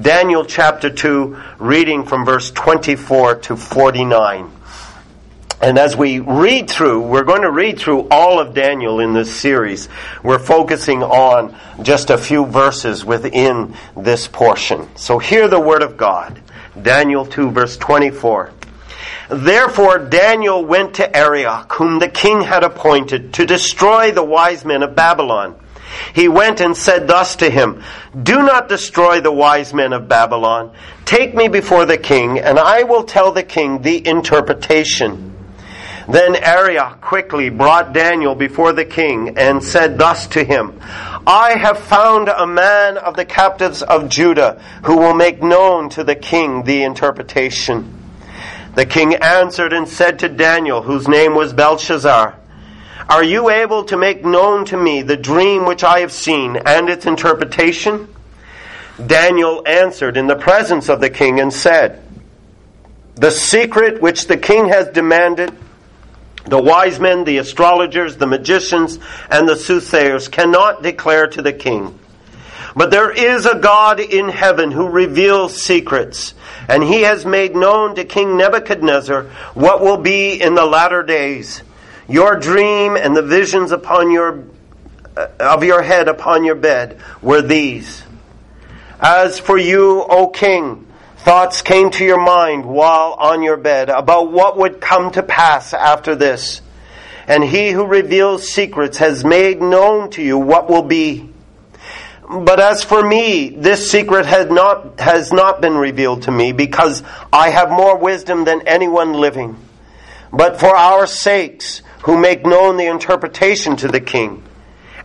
Daniel chapter 2, reading from verse 24 to 49. And as we read through, we're going to read through all of Daniel in this series. We're focusing on just a few verses within this portion. So hear the word of God. Daniel 2 verse 24. Therefore Daniel went to Arioch, whom the king had appointed, to destroy the wise men of Babylon. He went and said thus to him, Do not destroy the wise men of Babylon. Take me before the king, and I will tell the king the interpretation. Then Arioch quickly brought Daniel before the king and said thus to him, I have found a man of the captives of Judah who will make known to the king the interpretation. The king answered and said to Daniel, whose name was Belshazzar, Are you able to make known to me the dream which I have seen and its interpretation? Daniel answered in the presence of the king and said, The secret which the king has demanded the wise men, the astrologers, the magicians, and the soothsayers cannot declare to the king. But there is a God in heaven who reveals secrets, and he has made known to King Nebuchadnezzar what will be in the latter days. Your dream and the visions upon your uh, of your head upon your bed were these. As for you, O king, Thoughts came to your mind while on your bed about what would come to pass after this. And he who reveals secrets has made known to you what will be. But as for me, this secret has not, has not been revealed to me because I have more wisdom than anyone living. But for our sakes, who make known the interpretation to the king,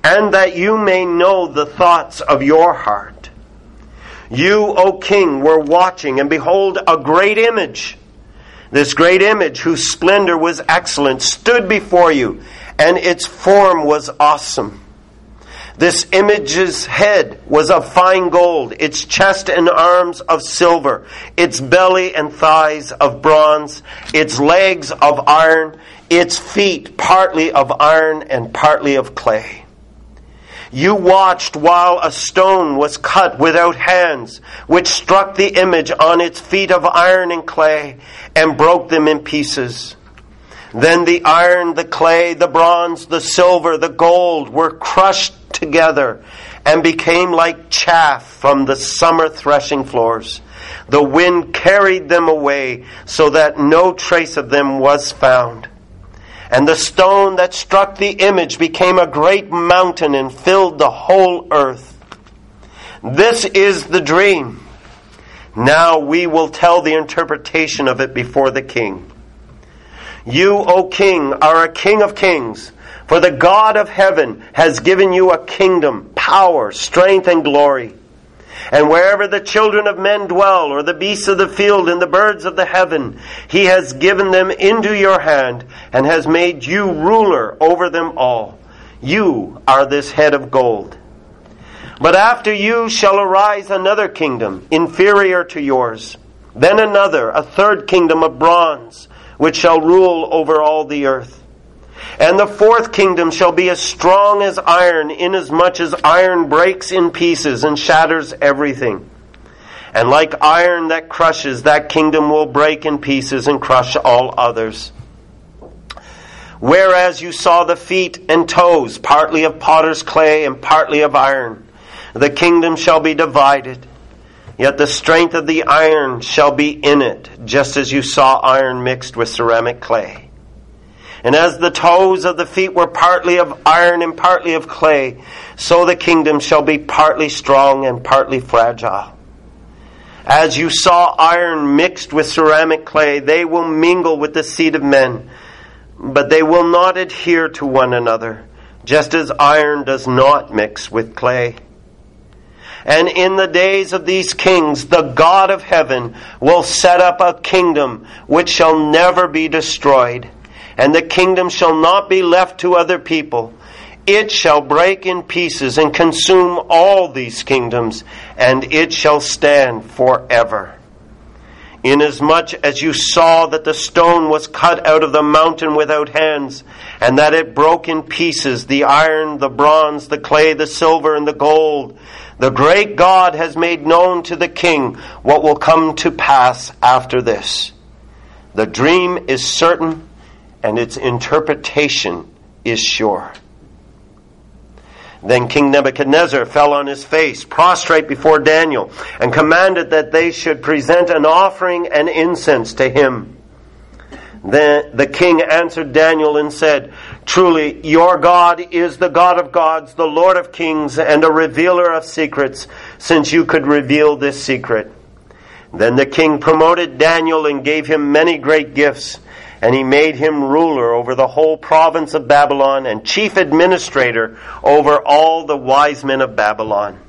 and that you may know the thoughts of your heart. You, O king, were watching, and behold, a great image. This great image, whose splendor was excellent, stood before you, and its form was awesome. This image's head was of fine gold, its chest and arms of silver, its belly and thighs of bronze, its legs of iron, its feet partly of iron and partly of clay. You watched while a stone was cut without hands, which struck the image on its feet of iron and clay and broke them in pieces. Then the iron, the clay, the bronze, the silver, the gold were crushed together and became like chaff from the summer threshing floors. The wind carried them away so that no trace of them was found. And the stone that struck the image became a great mountain and filled the whole earth. This is the dream. Now we will tell the interpretation of it before the king. You, O king, are a king of kings, for the God of heaven has given you a kingdom, power, strength, and glory. And wherever the children of men dwell, or the beasts of the field and the birds of the heaven, he has given them into your hand, and has made you ruler over them all. You are this head of gold. But after you shall arise another kingdom, inferior to yours. Then another, a third kingdom of bronze, which shall rule over all the earth. And the fourth kingdom shall be as strong as iron, inasmuch as iron breaks in pieces and shatters everything. And like iron that crushes, that kingdom will break in pieces and crush all others. Whereas you saw the feet and toes, partly of potter's clay and partly of iron, the kingdom shall be divided. Yet the strength of the iron shall be in it, just as you saw iron mixed with ceramic clay. And as the toes of the feet were partly of iron and partly of clay, so the kingdom shall be partly strong and partly fragile. As you saw iron mixed with ceramic clay, they will mingle with the seed of men, but they will not adhere to one another, just as iron does not mix with clay. And in the days of these kings, the God of heaven will set up a kingdom which shall never be destroyed and the kingdom shall not be left to other people. It shall break in pieces and consume all these kingdoms, and it shall stand forever. Inasmuch as you saw that the stone was cut out of the mountain without hands, and that it broke in pieces the iron, the bronze, the clay, the silver, and the gold, The great God has made known to the king what will come to pass after this. The dream is certain and its interpretation is sure. Then King Nebuchadnezzar fell on his face, prostrate before Daniel, and commanded that they should present an offering and incense to him. Then the king answered Daniel and said, Truly, your God is the God of gods, the Lord of kings, and a revealer of secrets, since you could reveal this secret. Then the king promoted Daniel and gave him many great gifts, and he made him ruler over the whole province of Babylon and chief administrator over all the wise men of Babylon.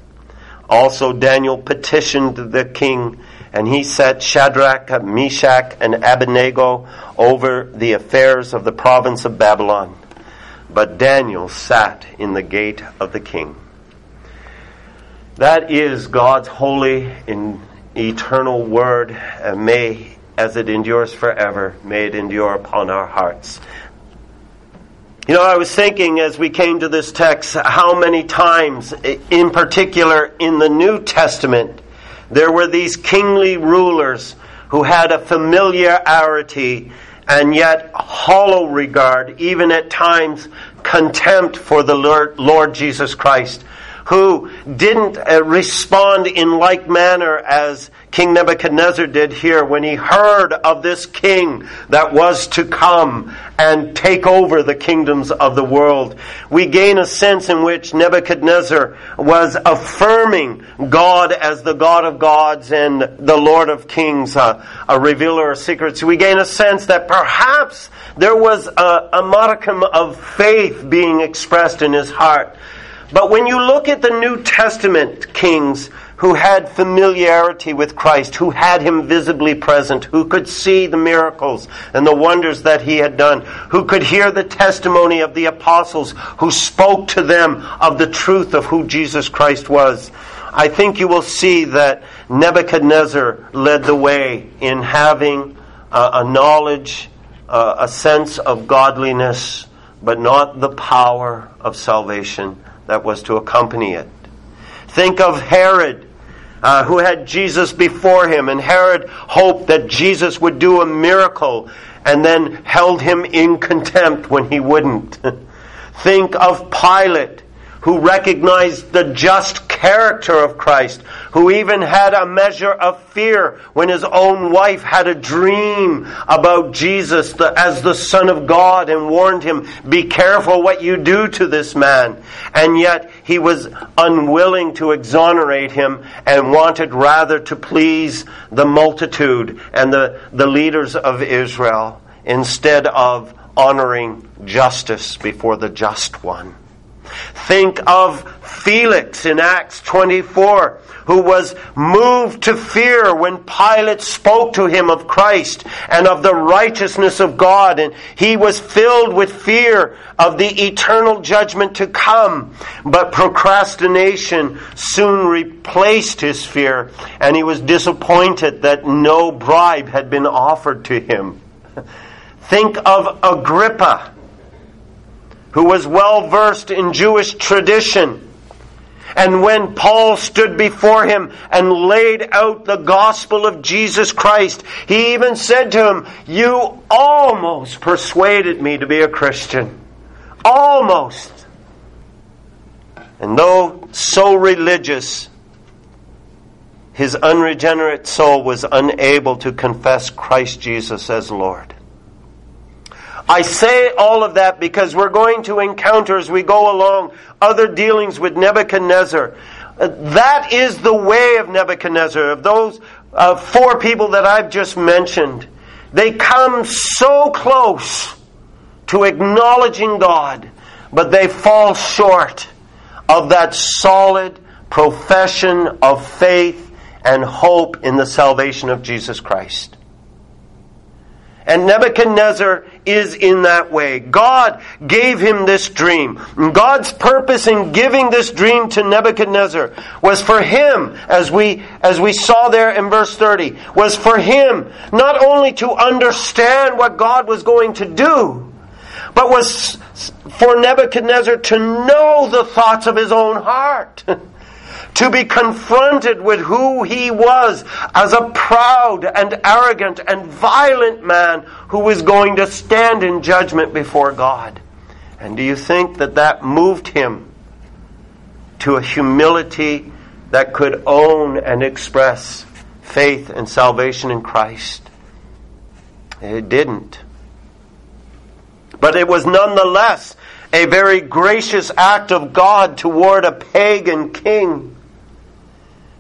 Also Daniel petitioned the king, and he set Shadrach, Meshach, and Abednego over the affairs of the province of Babylon. But Daniel sat in the gate of the king. That is God's holy and eternal word. may, as it endures forever, may it endure upon our hearts. You know, I was thinking as we came to this text how many times, in particular in the New Testament, there were these kingly rulers who had a familiarity and yet hollow regard, even at times contempt for the Lord, Lord Jesus Christ, who didn't uh, respond in like manner as King Nebuchadnezzar did here when he heard of this king that was to come and take over the kingdoms of the world. We gain a sense in which Nebuchadnezzar was affirming God as the God of gods and the Lord of kings, uh, a revealer of secrets. We gain a sense that perhaps there was a, a modicum of faith being expressed in his heart. But when you look at the New Testament kings who had familiarity with Christ, who had him visibly present, who could see the miracles and the wonders that he had done, who could hear the testimony of the apostles who spoke to them of the truth of who Jesus Christ was, I think you will see that Nebuchadnezzar led the way in having uh, a knowledge, uh, a sense of godliness, but not the power of salvation that was to accompany it. Think of Herod, uh, who had Jesus before him, and Herod hoped that Jesus would do a miracle and then held him in contempt when he wouldn't. Think of Pilate, who recognized the just character of Christ, who even had a measure of fear when his own wife had a dream about Jesus as the Son of God and warned him, Be careful what you do to this man. And yet he was unwilling to exonerate him and wanted rather to please the multitude and the, the leaders of Israel instead of honoring justice before the just one. Think of Felix in Acts 24, who was moved to fear when Pilate spoke to him of Christ and of the righteousness of God, and he was filled with fear of the eternal judgment to come. But procrastination soon replaced his fear, and he was disappointed that no bribe had been offered to him. Think of Agrippa who was well versed in Jewish tradition. And when Paul stood before him and laid out the gospel of Jesus Christ, he even said to him, You almost persuaded me to be a Christian. Almost. And though so religious, his unregenerate soul was unable to confess Christ Jesus as Lord. I say all of that because we're going to encounter as we go along other dealings with Nebuchadnezzar. Uh, that is the way of Nebuchadnezzar, of those uh, four people that I've just mentioned. They come so close to acknowledging God, but they fall short of that solid profession of faith and hope in the salvation of Jesus Christ. And Nebuchadnezzar is in that way. God gave him this dream. God's purpose in giving this dream to Nebuchadnezzar was for him, as we, as we saw there in verse 30, was for him not only to understand what God was going to do, but was for Nebuchadnezzar to know the thoughts of his own heart. to be confronted with who he was as a proud and arrogant and violent man who was going to stand in judgment before God. And do you think that that moved him to a humility that could own and express faith and salvation in Christ? It didn't. But it was nonetheless a very gracious act of God toward a pagan king.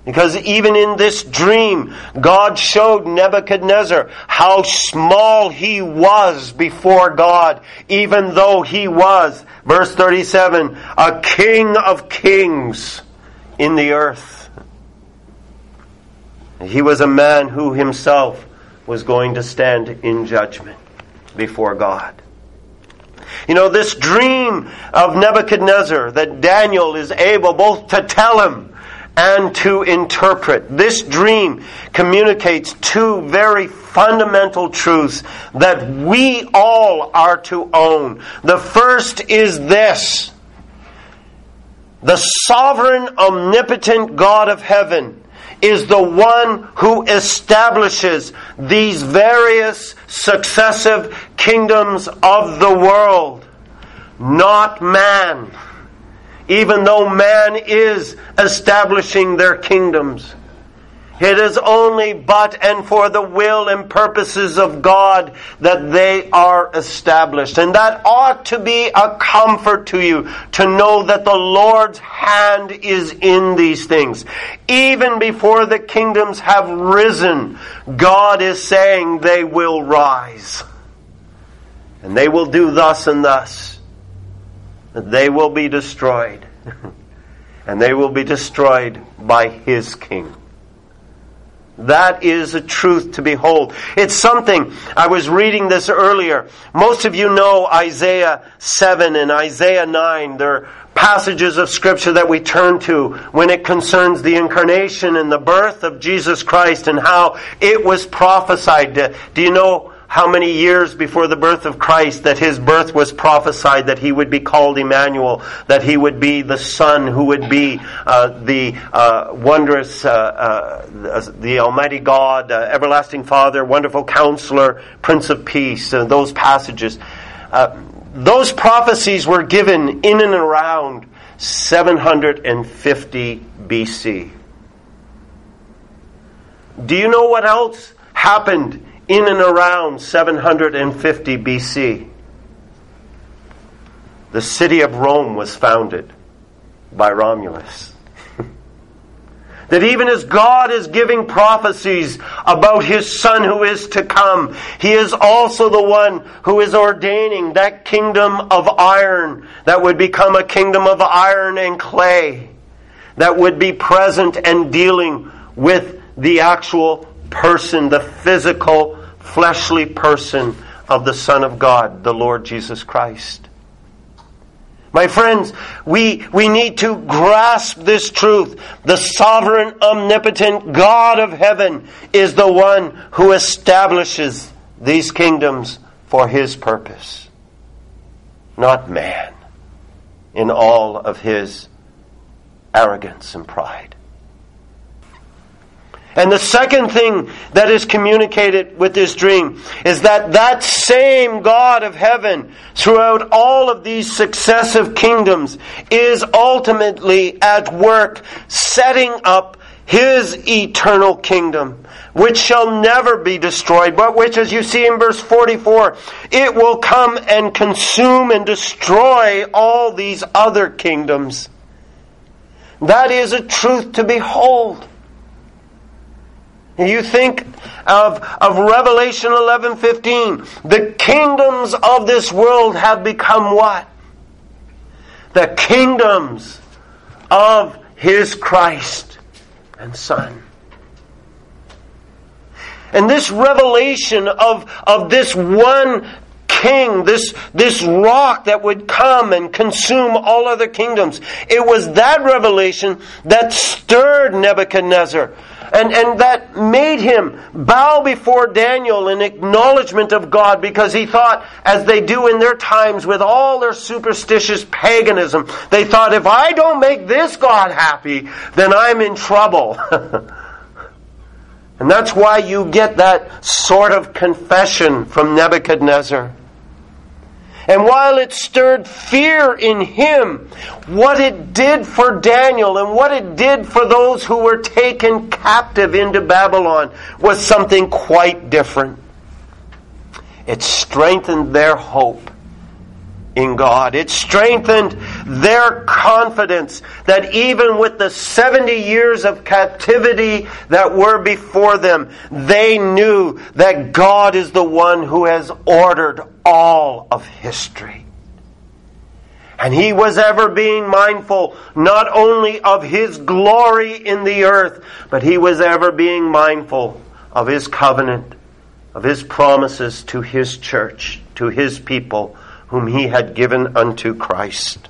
Because even in this dream, God showed Nebuchadnezzar how small he was before God, even though he was, verse 37, a king of kings in the earth. He was a man who himself was going to stand in judgment before God. You know, this dream of Nebuchadnezzar that Daniel is able both to tell him and to interpret. This dream communicates two very fundamental truths that we all are to own. The first is this. The sovereign, omnipotent God of heaven is the one who establishes these various successive kingdoms of the world, not man. Even though man is establishing their kingdoms. It is only but and for the will and purposes of God that they are established. And that ought to be a comfort to you to know that the Lord's hand is in these things. Even before the kingdoms have risen, God is saying they will rise. And they will do thus and thus. They will be destroyed. and they will be destroyed by His King. That is a truth to behold. It's something, I was reading this earlier. Most of you know Isaiah 7 and Isaiah 9. They're passages of scripture that we turn to when it concerns the incarnation and the birth of Jesus Christ and how it was prophesied. Do you know how many years before the birth of Christ that his birth was prophesied that he would be called Emmanuel, that he would be the Son who would be uh, the uh, wondrous, uh, uh the Almighty God, uh, everlasting Father, wonderful Counselor, Prince of Peace, those passages. Uh, those prophecies were given in and around 750 BC. Do you know what else happened in and around 750 BC, the city of Rome was founded by Romulus. that even as God is giving prophecies about his son who is to come, he is also the one who is ordaining that kingdom of iron that would become a kingdom of iron and clay that would be present and dealing with the actual person, the physical, fleshly person of the Son of God, the Lord Jesus Christ. My friends, we, we need to grasp this truth. The sovereign, omnipotent God of heaven is the one who establishes these kingdoms for his purpose, not man in all of his arrogance and pride. And the second thing that is communicated with this dream is that that same God of heaven throughout all of these successive kingdoms is ultimately at work setting up his eternal kingdom, which shall never be destroyed, but which, as you see in verse 44, it will come and consume and destroy all these other kingdoms. That is a truth to behold. You think of, of Revelation 11:15. The kingdoms of this world have become what? The kingdoms of his Christ and Son. And this revelation of, of this one king, this, this rock that would come and consume all other kingdoms, it was that revelation that stirred Nebuchadnezzar and, and that made him bow before Daniel in acknowledgement of God because he thought, as they do in their times with all their superstitious paganism, they thought, if I don't make this God happy, then I'm in trouble. and that's why you get that sort of confession from Nebuchadnezzar. And while it stirred fear in him, what it did for Daniel and what it did for those who were taken captive into Babylon was something quite different. It strengthened their hope in God. It strengthened their confidence that even with the 70 years of captivity that were before them, they knew that God is the one who has ordered all of history. And he was ever being mindful not only of his glory in the earth, but he was ever being mindful of his covenant, of his promises to his church, to his people whom he had given unto Christ.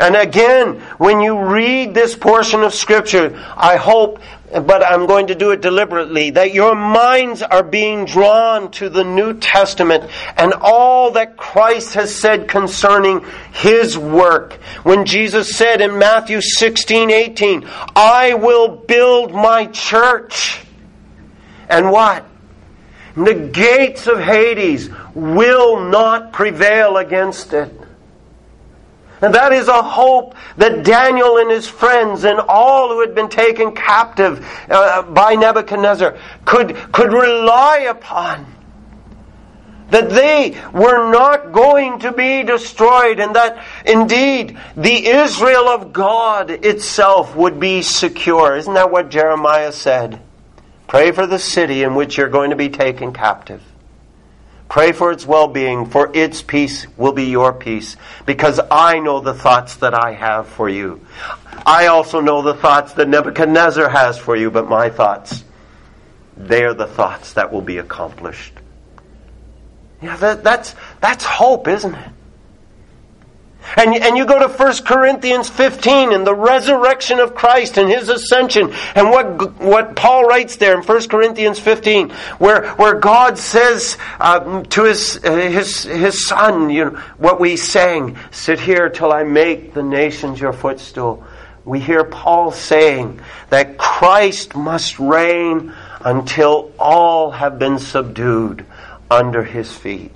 And again, when you read this portion of Scripture, I hope, but I'm going to do it deliberately, that your minds are being drawn to the New Testament and all that Christ has said concerning His work. When Jesus said in Matthew 16, 18, I will build my church. And what? The gates of Hades will not prevail against it. And that is a hope that Daniel and his friends and all who had been taken captive uh, by Nebuchadnezzar could, could rely upon. That they were not going to be destroyed, and that indeed the Israel of God itself would be secure. Isn't that what Jeremiah said? Pray for the city in which you're going to be taken captive. Pray for its well being, for its peace will be your peace, because I know the thoughts that I have for you. I also know the thoughts that Nebuchadnezzar has for you, but my thoughts, they are the thoughts that will be accomplished. Yeah, that, that's, that's hope, isn't it? And, and you go to 1 Corinthians 15 and the resurrection of Christ and his ascension and what, what Paul writes there in 1 Corinthians 15 where, where God says uh, to his, uh, his, his son, you know, what we sang, sit here till I make the nations your footstool. We hear Paul saying that Christ must reign until all have been subdued under his feet.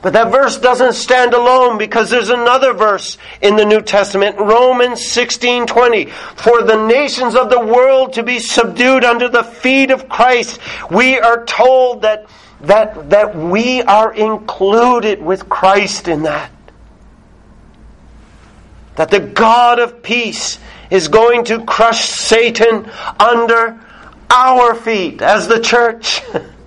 But that verse doesn't stand alone because there's another verse in the New Testament, Romans 16:20. For the nations of the world to be subdued under the feet of Christ, we are told that that that we are included with Christ in that. That the God of peace is going to crush Satan under our feet as the church.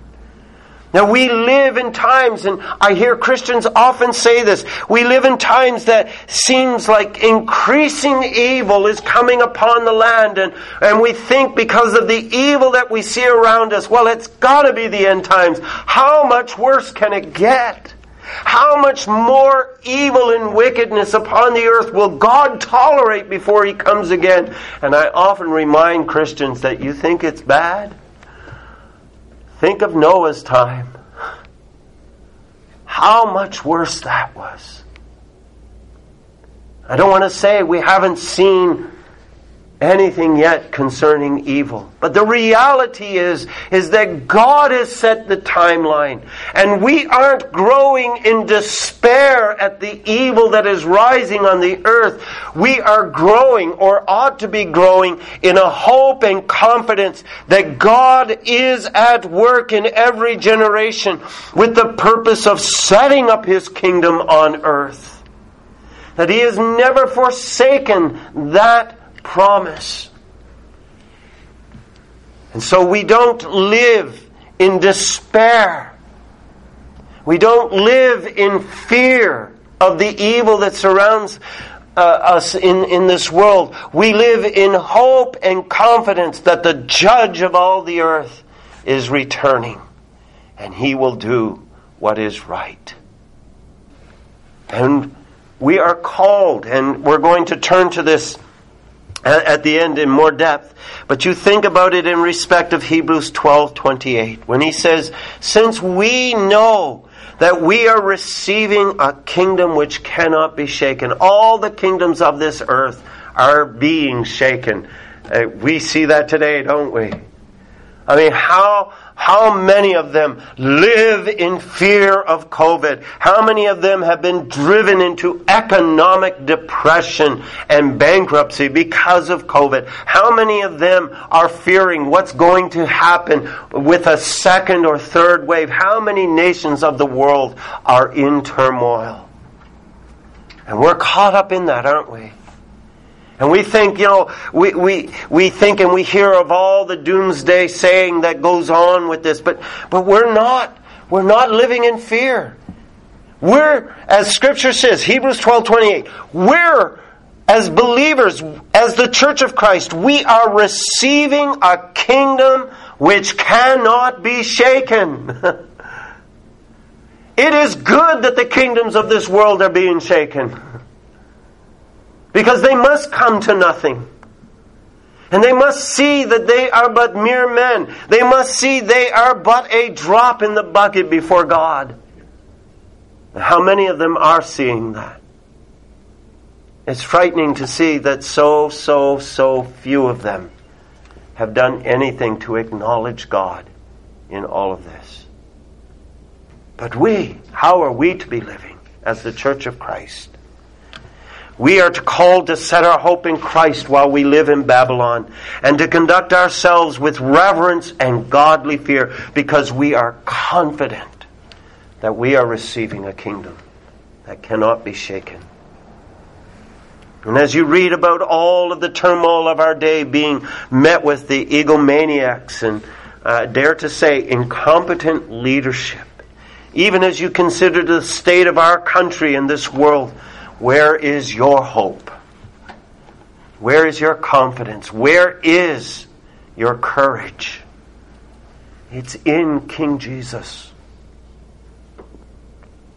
Now we live in times, and I hear Christians often say this, we live in times that seems like increasing evil is coming upon the land, and, and we think because of the evil that we see around us, well, it's gotta be the end times. How much worse can it get? How much more evil and wickedness upon the earth will God tolerate before He comes again? And I often remind Christians that you think it's bad? Think of Noah's time. How much worse that was. I don't want to say we haven't seen anything yet concerning evil. But the reality is, is that God has set the timeline. And we aren't growing in despair at the evil that is rising on the earth. We are growing, or ought to be growing, in a hope and confidence that God is at work in every generation with the purpose of setting up His kingdom on earth. That He has never forsaken that promise. And so we don't live in despair. We don't live in fear of the evil that surrounds uh, us in, in this world. We live in hope and confidence that the judge of all the earth is returning and he will do what is right. And we are called, and we're going to turn to this at the end in more depth. But you think about it in respect of Hebrews 12:28 when he says, "Since we know that we are receiving a kingdom which cannot be shaken. All the kingdoms of this earth are being shaken. Uh, we see that today, don't we? I mean, how how many of them live in fear of COVID? How many of them have been driven into economic depression and bankruptcy because of COVID? How many of them are fearing what's going to happen with a second or third wave? How many nations of the world are in turmoil? And we're caught up in that, aren't we? And we think, you know, we, we, we think and we hear of all the doomsday saying that goes on with this, but, but we're not. We're not living in fear. We're, as scripture says, Hebrews 12, 28, we're, as believers, as the church of Christ, we are receiving a kingdom which cannot be shaken. it is good that the kingdoms of this world are being shaken. Because they must come to nothing. And they must see that they are but mere men. They must see they are but a drop in the bucket before God. How many of them are seeing that? It's frightening to see that so, so, so few of them have done anything to acknowledge God in all of this. But we, how are we to be living as the Church of Christ? We are called to set our hope in Christ while we live in Babylon and to conduct ourselves with reverence and godly fear because we are confident that we are receiving a kingdom that cannot be shaken. And as you read about all of the turmoil of our day being met with the egomaniacs and, uh, dare to say, incompetent leadership, even as you consider the state of our country and this world, where is your hope? Where is your confidence? Where is your courage? It's in King Jesus.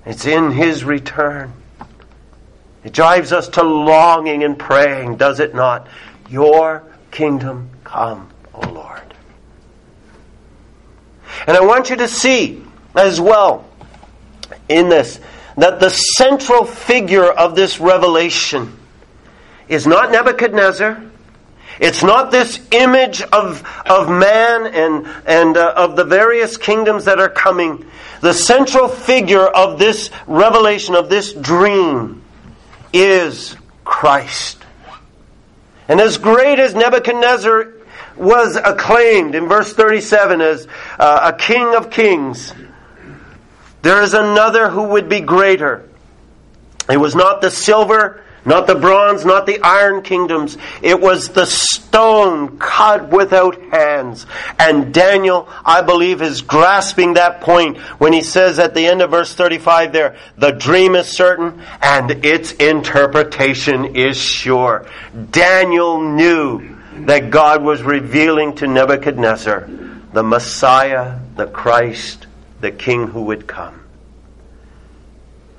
It's in His return. It drives us to longing and praying, does it not? Your kingdom come, O Lord. And I want you to see as well in this that the central figure of this revelation is not Nebuchadnezzar. It's not this image of, of man and, and uh, of the various kingdoms that are coming. The central figure of this revelation, of this dream, is Christ. And as great as Nebuchadnezzar was acclaimed in verse 37 as uh, a king of kings, there is another who would be greater. It was not the silver, not the bronze, not the iron kingdoms. It was the stone cut without hands. And Daniel, I believe, is grasping that point when he says at the end of verse 35 there, the dream is certain and its interpretation is sure. Daniel knew that God was revealing to Nebuchadnezzar the Messiah, the Christ, the king who would come.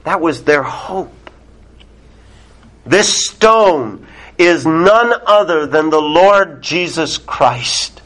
That was their hope. This stone is none other than the Lord Jesus Christ.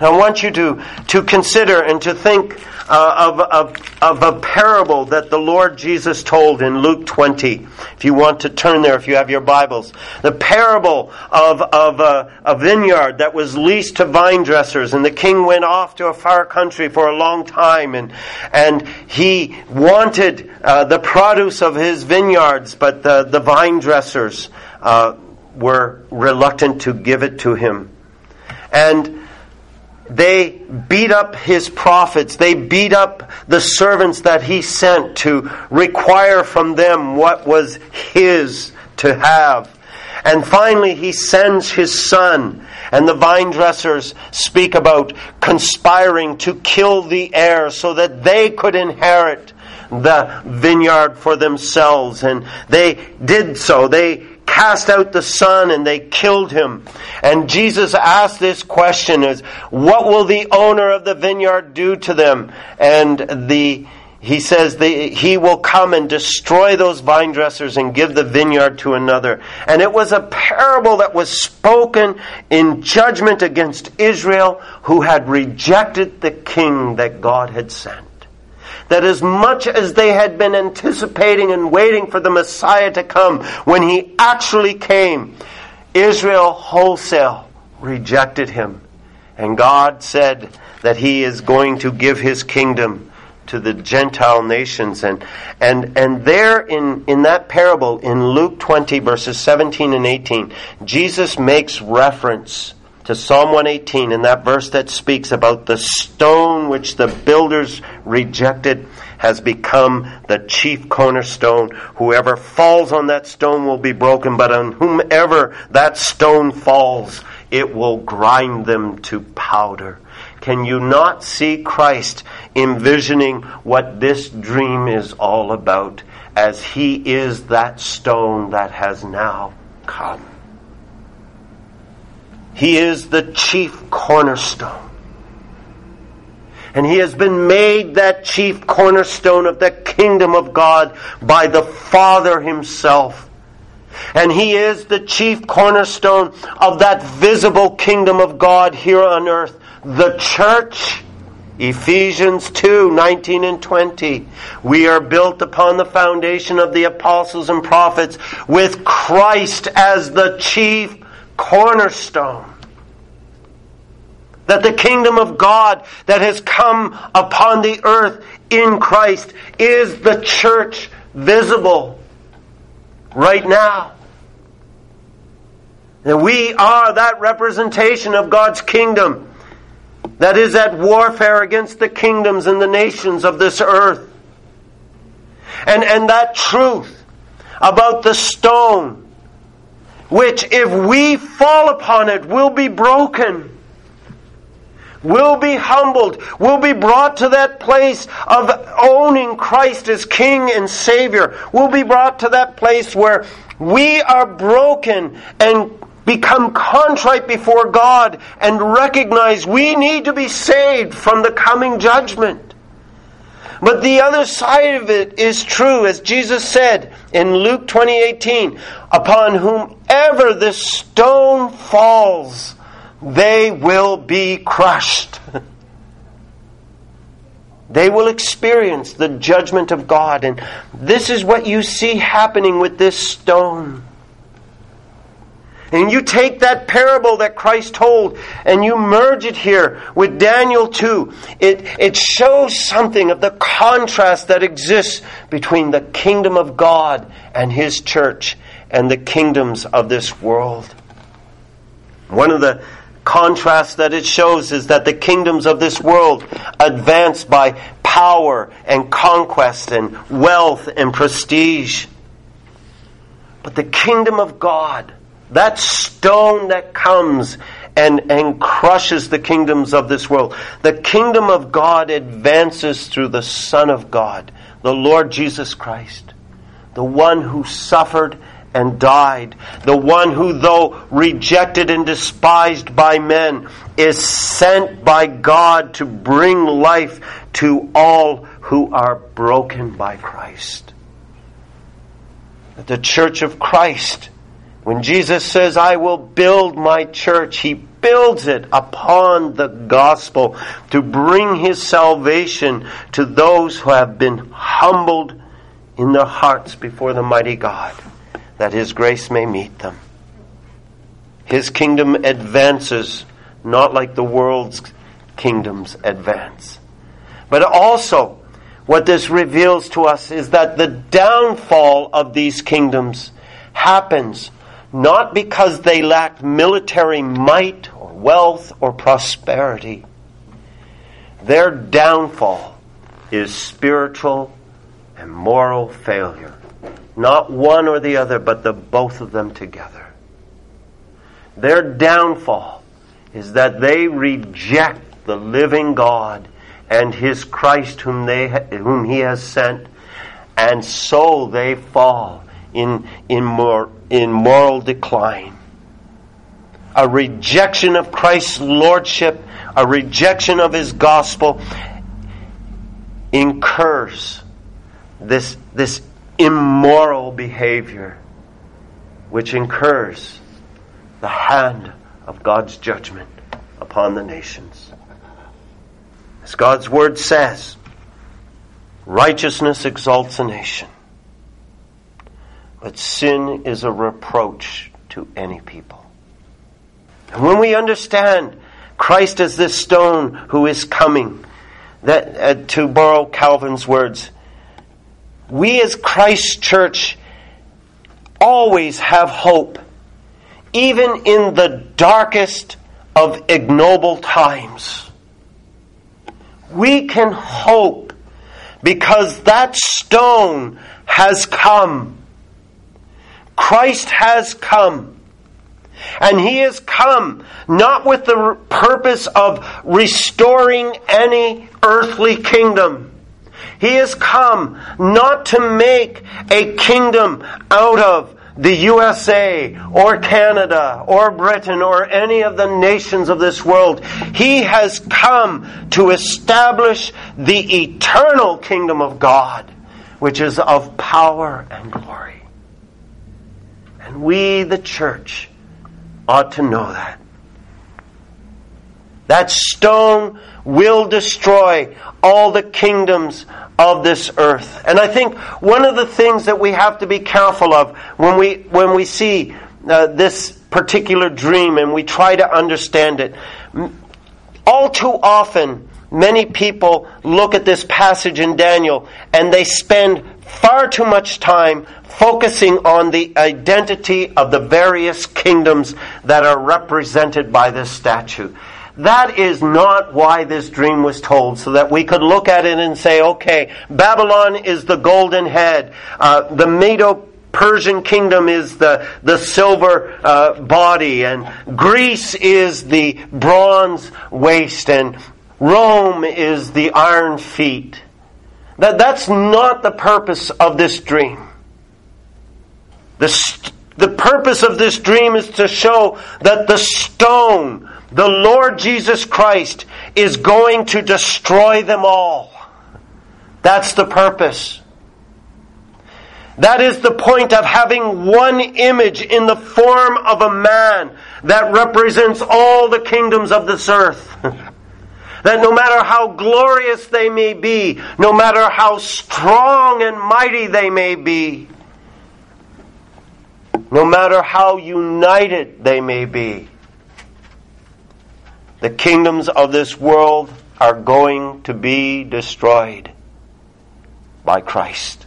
Now, I want you to, to consider and to think uh, of, of, of a parable that the Lord Jesus told in Luke 20. If you want to turn there, if you have your Bibles. The parable of, of a, a vineyard that was leased to vine dressers, and the king went off to a far country for a long time, and, and he wanted uh, the produce of his vineyards, but the, the vine dressers uh, were reluctant to give it to him. And they beat up his prophets. They beat up the servants that he sent to require from them what was his to have. And finally, he sends his son. And the vine dressers speak about conspiring to kill the heir so that they could inherit the vineyard for themselves. And they did so. They cast out the son and they killed him. And Jesus asked this question is, what will the owner of the vineyard do to them? And the he says they, he will come and destroy those vine dressers and give the vineyard to another. And it was a parable that was spoken in judgment against Israel who had rejected the king that God had sent. That as much as they had been anticipating and waiting for the Messiah to come, when he actually came, Israel wholesale rejected him. And God said that he is going to give his kingdom to the Gentile nations. And, and, and there in, in that parable, in Luke 20, verses 17 and 18, Jesus makes reference to Psalm 118 in that verse that speaks about the stone which the builders rejected has become the chief cornerstone. Whoever falls on that stone will be broken, but on whomever that stone falls, it will grind them to powder. Can you not see Christ envisioning what this dream is all about as he is that stone that has now come? He is the chief cornerstone. And he has been made that chief cornerstone of the kingdom of God by the Father himself. And he is the chief cornerstone of that visible kingdom of God here on earth the church. Ephesians 2 19 and 20. We are built upon the foundation of the apostles and prophets with Christ as the chief cornerstone. That the kingdom of God that has come upon the earth in Christ is the church visible right now. And we are that representation of God's kingdom that is at warfare against the kingdoms and the nations of this earth. And, and that truth about the stone, which if we fall upon it will be broken, will be humbled, will be brought to that place of owning Christ as King and Savior, will be brought to that place where we are broken and become contrite before God and recognize we need to be saved from the coming judgment. But the other side of it is true, as Jesus said in Luke 20:18, upon whomever this stone falls, they will be crushed. they will experience the judgment of God. And this is what you see happening with this stone. And you take that parable that Christ told and you merge it here with Daniel 2. It, it shows something of the contrast that exists between the kingdom of God and His church and the kingdoms of this world. One of the contrasts that it shows is that the kingdoms of this world advance by power and conquest and wealth and prestige. But the kingdom of God that stone that comes and, and crushes the kingdoms of this world. The kingdom of God advances through the Son of God, the Lord Jesus Christ, the one who suffered and died, the one who, though rejected and despised by men, is sent by God to bring life to all who are broken by Christ. The church of Christ when Jesus says, I will build my church, he builds it upon the gospel to bring his salvation to those who have been humbled in their hearts before the mighty God, that his grace may meet them. His kingdom advances not like the world's kingdoms advance. But also, what this reveals to us is that the downfall of these kingdoms happens not because they lack military might or wealth or prosperity. Their downfall is spiritual and moral failure. Not one or the other, but the both of them together. Their downfall is that they reject the living God and his Christ whom they whom he has sent and so they fall in in more in moral decline. A rejection of Christ's lordship, a rejection of his gospel, incurs this, this immoral behavior, which incurs the hand of God's judgment upon the nations. As God's word says, righteousness exalts a nation, but sin is a reproach to any people. And when we understand Christ as this stone who is coming, that uh, to borrow Calvin's words, we as Christ Church always have hope, even in the darkest of ignoble times. We can hope because that stone has come. Christ has come. And he has come not with the purpose of restoring any earthly kingdom. He has come not to make a kingdom out of the USA or Canada or Britain or any of the nations of this world. He has come to establish the eternal kingdom of God, which is of power and glory. And we, the church, ought to know that. That stone will destroy all the kingdoms of this earth. And I think one of the things that we have to be careful of when we, when we see uh, this particular dream and we try to understand it, all too often, many people look at this passage in Daniel and they spend far too much time focusing on the identity of the various kingdoms that are represented by this statue. That is not why this dream was told, so that we could look at it and say, okay, Babylon is the golden head. Uh, the Medo Persian kingdom is the, the silver uh, body, and Greece is the bronze waist, and Rome is the iron feet. That, that's not the purpose of this dream. The, st- the purpose of this dream is to show that the stone the Lord Jesus Christ is going to destroy them all. That's the purpose. That is the point of having one image in the form of a man that represents all the kingdoms of this earth. that no matter how glorious they may be, no matter how strong and mighty they may be, no matter how united they may be, the kingdoms of this world are going to be destroyed by Christ.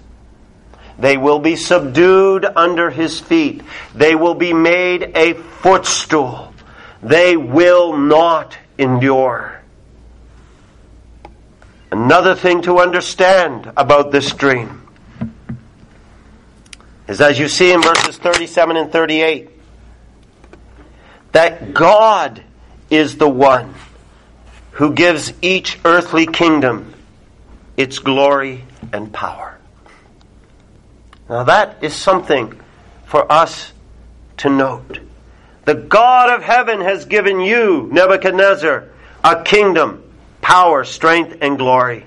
They will be subdued under his feet. They will be made a footstool. They will not endure. Another thing to understand about this dream is as you see in verses 37 and 38 that God is the one who gives each earthly kingdom its glory and power. Now, that is something for us to note. The God of heaven has given you, Nebuchadnezzar, a kingdom, power, strength, and glory.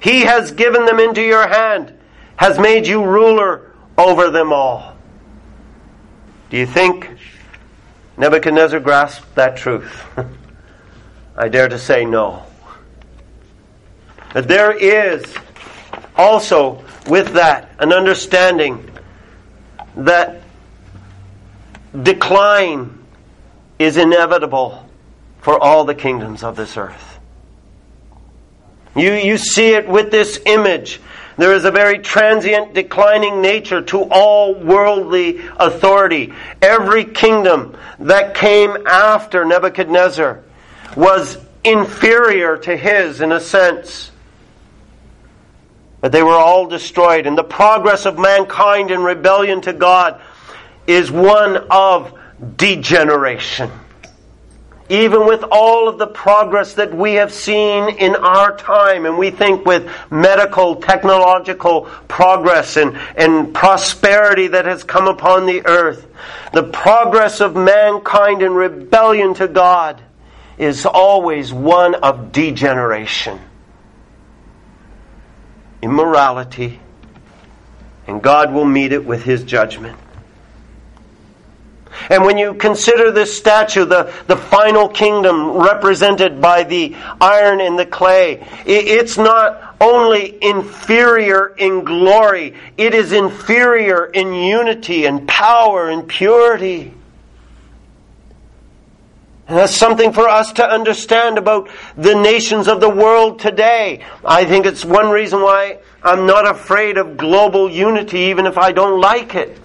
He has given them into your hand, has made you ruler over them all. Do you think Nebuchadnezzar grasped that truth? I dare to say no. That there is also with that an understanding that decline is inevitable for all the kingdoms of this earth. You, you see it with this image there is a very transient, declining nature to all worldly authority. Every kingdom that came after Nebuchadnezzar was inferior to his in a sense. But they were all destroyed. And the progress of mankind in rebellion to God is one of degeneration even with all of the progress that we have seen in our time, and we think with medical, technological progress and, and prosperity that has come upon the earth, the progress of mankind in rebellion to God is always one of degeneration. immorality, and God will meet it with his judgment. And when you consider this statue, the, the final kingdom represented by the iron and the clay, it's not only inferior in glory, it is inferior in unity and power and purity. And that's something for us to understand about the nations of the world today. I think it's one reason why I'm not afraid of global unity, even if I don't like it.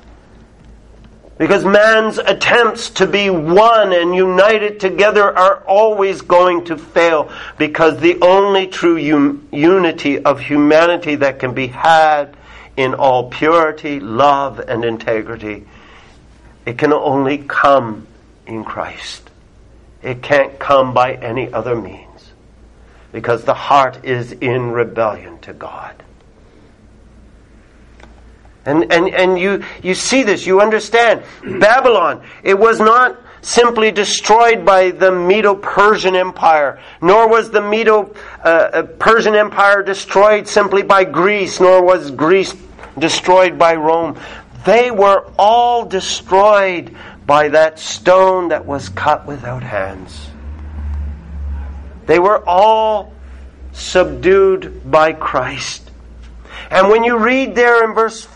Because man's attempts to be one and united together are always going to fail. Because the only true un- unity of humanity that can be had in all purity, love, and integrity, it can only come in Christ. It can't come by any other means. Because the heart is in rebellion to God. And, and, and you, you see this, you understand. Babylon, it was not simply destroyed by the Medo Persian Empire, nor was the Medo uh, uh, Persian Empire destroyed simply by Greece, nor was Greece destroyed by Rome. They were all destroyed by that stone that was cut without hands. They were all subdued by Christ. And when you read there in verse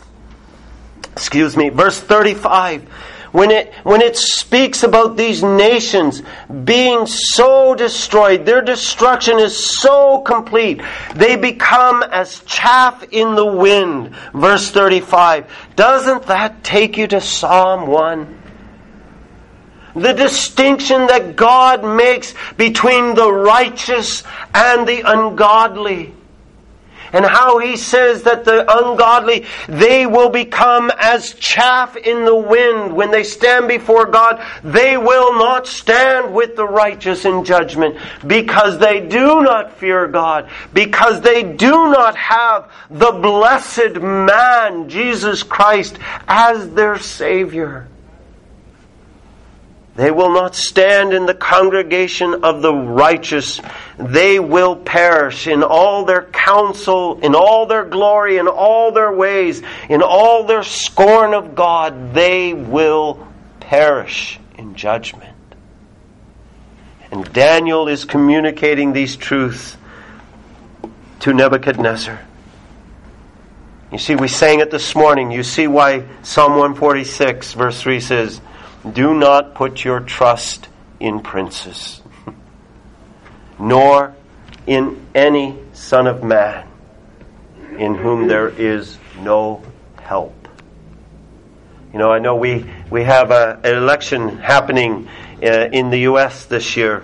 excuse me, verse 35, when it, when it speaks about these nations being so destroyed, their destruction is so complete, they become as chaff in the wind. Verse 35. Doesn't that take you to Psalm 1? The distinction that God makes between the righteous and the ungodly and how he says that the ungodly, they will become as chaff in the wind when they stand before God. They will not stand with the righteous in judgment because they do not fear God, because they do not have the blessed man, Jesus Christ, as their Savior. They will not stand in the congregation of the righteous. They will perish in all their counsel, in all their glory, in all their ways, in all their scorn of God. They will perish in judgment. And Daniel is communicating these truths to Nebuchadnezzar. You see, we sang it this morning. You see why Psalm 146, verse 3 says, do not put your trust in princes, nor in any son of man in whom there is no help. You know, I know we, we have a, an election happening uh, in the U.S. this year.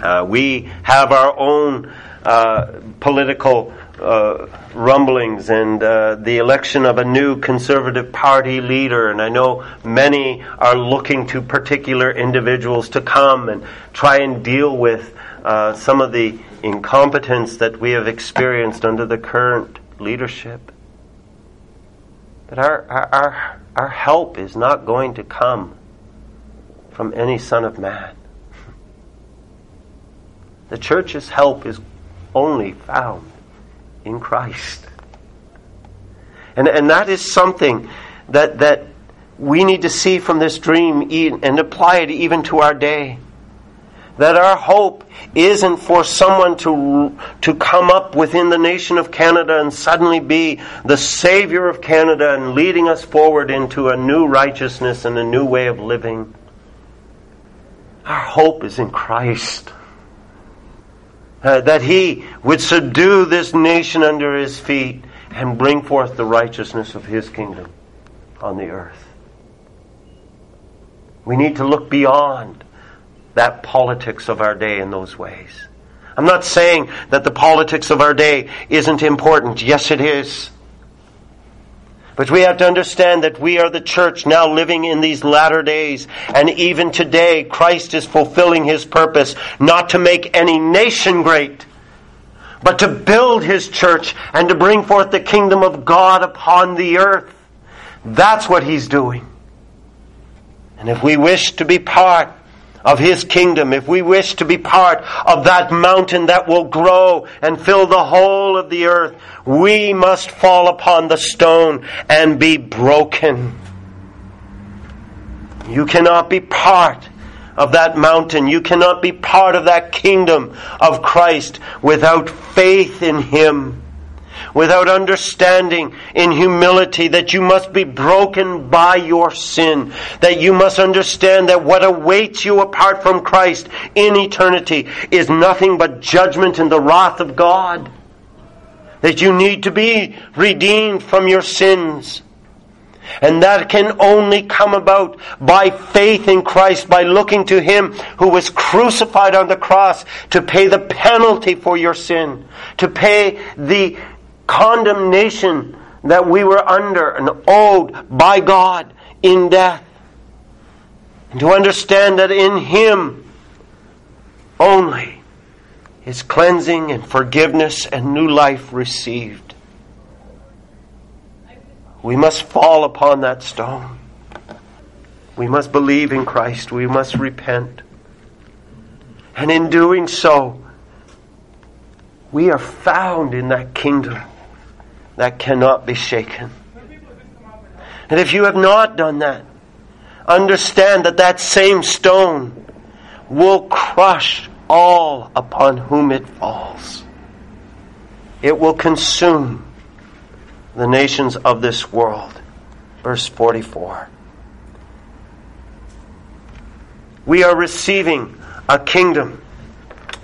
Uh, we have our own uh, political uh, rumblings and uh, the election of a new conservative party leader. And I know many are looking to particular individuals to come and try and deal with uh, some of the incompetence that we have experienced under the current leadership. But our, our, our, our help is not going to come from any son of man. The church's help is only found in Christ. And, and that is something that, that we need to see from this dream and apply it even to our day. That our hope isn't for someone to, to come up within the nation of Canada and suddenly be the savior of Canada and leading us forward into a new righteousness and a new way of living. Our hope is in Christ uh, that he would subdue this nation under his feet and bring forth the righteousness of his kingdom on the earth. We need to look beyond that politics of our day in those ways. I'm not saying that the politics of our day isn't important. Yes, it is. But we have to understand that we are the church now living in these latter days. And even today, Christ is fulfilling his purpose not to make any nation great, but to build his church and to bring forth the kingdom of God upon the earth. That's what he's doing. And if we wish to be part of His kingdom, if we wish to be part of that mountain that will grow and fill the whole of the earth, we must fall upon the stone and be broken. You cannot be part of that mountain. You cannot be part of that kingdom of Christ without faith in Him without understanding in humility that you must be broken by your sin, that you must understand that what awaits you apart from Christ in eternity is nothing but judgment and the wrath of God, that you need to be redeemed from your sins. And that can only come about by faith in Christ, by looking to Him who was crucified on the cross to pay the penalty for your sin, to pay the condemnation that we were under and owed by God in death. And to understand that in Him only is cleansing and forgiveness and new life received. We must fall upon that stone. We must believe in Christ. We must repent. And in doing so, we are found in that kingdom that cannot be shaken. And if you have not done that, understand that that same stone will crush all upon whom it falls. It will consume the nations of this world. Verse 44. We are receiving a kingdom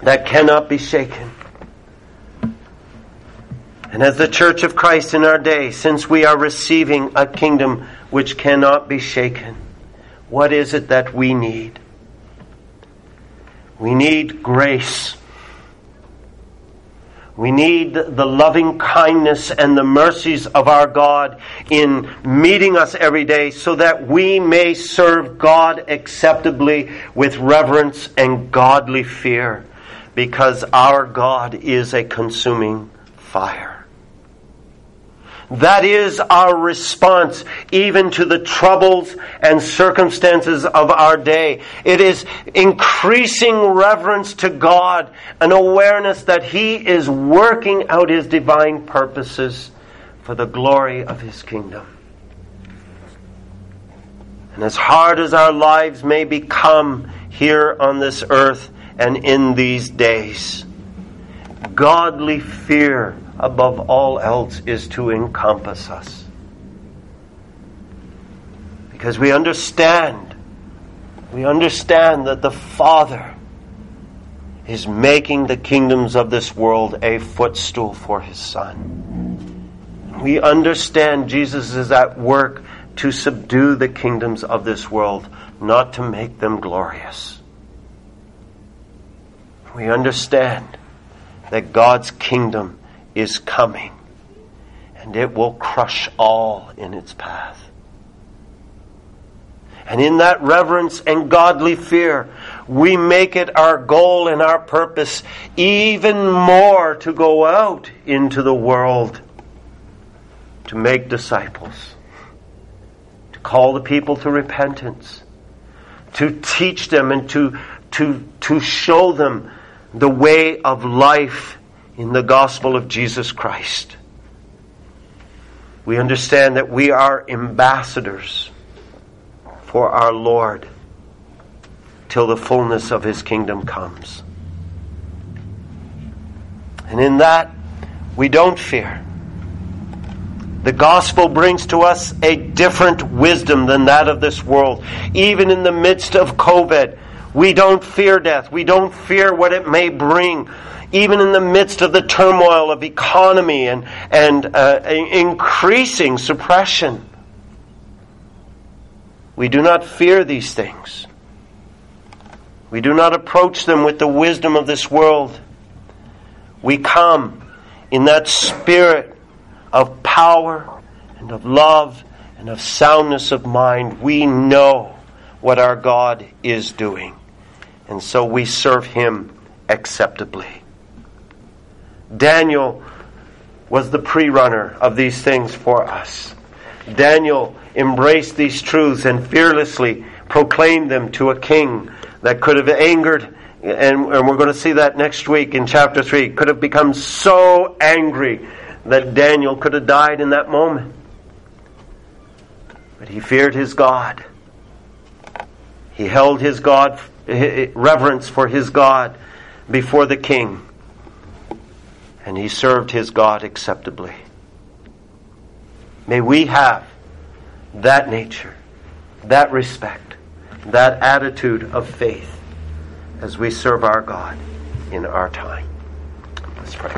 that cannot be shaken. And as the Church of Christ in our day, since we are receiving a kingdom which cannot be shaken, what is it that we need? We need grace. We need the loving kindness and the mercies of our God in meeting us every day so that we may serve God acceptably with reverence and godly fear because our God is a consuming fire. That is our response even to the troubles and circumstances of our day. It is increasing reverence to God, an awareness that He is working out His divine purposes for the glory of His kingdom. And as hard as our lives may become here on this earth and in these days, godly fear above all else is to encompass us. Because we understand, we understand that the Father is making the kingdoms of this world a footstool for his Son. We understand Jesus is at work to subdue the kingdoms of this world, not to make them glorious. We understand that God's kingdom is coming, and it will crush all in its path. And in that reverence and godly fear, we make it our goal and our purpose even more to go out into the world to make disciples, to call the people to repentance, to teach them and to, to, to show them the way of life in the gospel of Jesus Christ. We understand that we are ambassadors for our Lord till the fullness of his kingdom comes. And in that, we don't fear. The gospel brings to us a different wisdom than that of this world. Even in the midst of COVID, we don't fear death. We don't fear what it may bring even in the midst of the turmoil of economy and, and uh, increasing suppression. We do not fear these things. We do not approach them with the wisdom of this world. We come in that spirit of power and of love and of soundness of mind. We know what our God is doing. And so we serve Him acceptably. Daniel was the pre-runner of these things for us. Daniel embraced these truths and fearlessly proclaimed them to a king that could have angered, and, and we're going to see that next week in chapter 3, could have become so angry that Daniel could have died in that moment. But he feared his God. He held his God, reverence for his God before the king. And he served his God acceptably. May we have that nature, that respect, that attitude of faith as we serve our God in our time. Let's pray.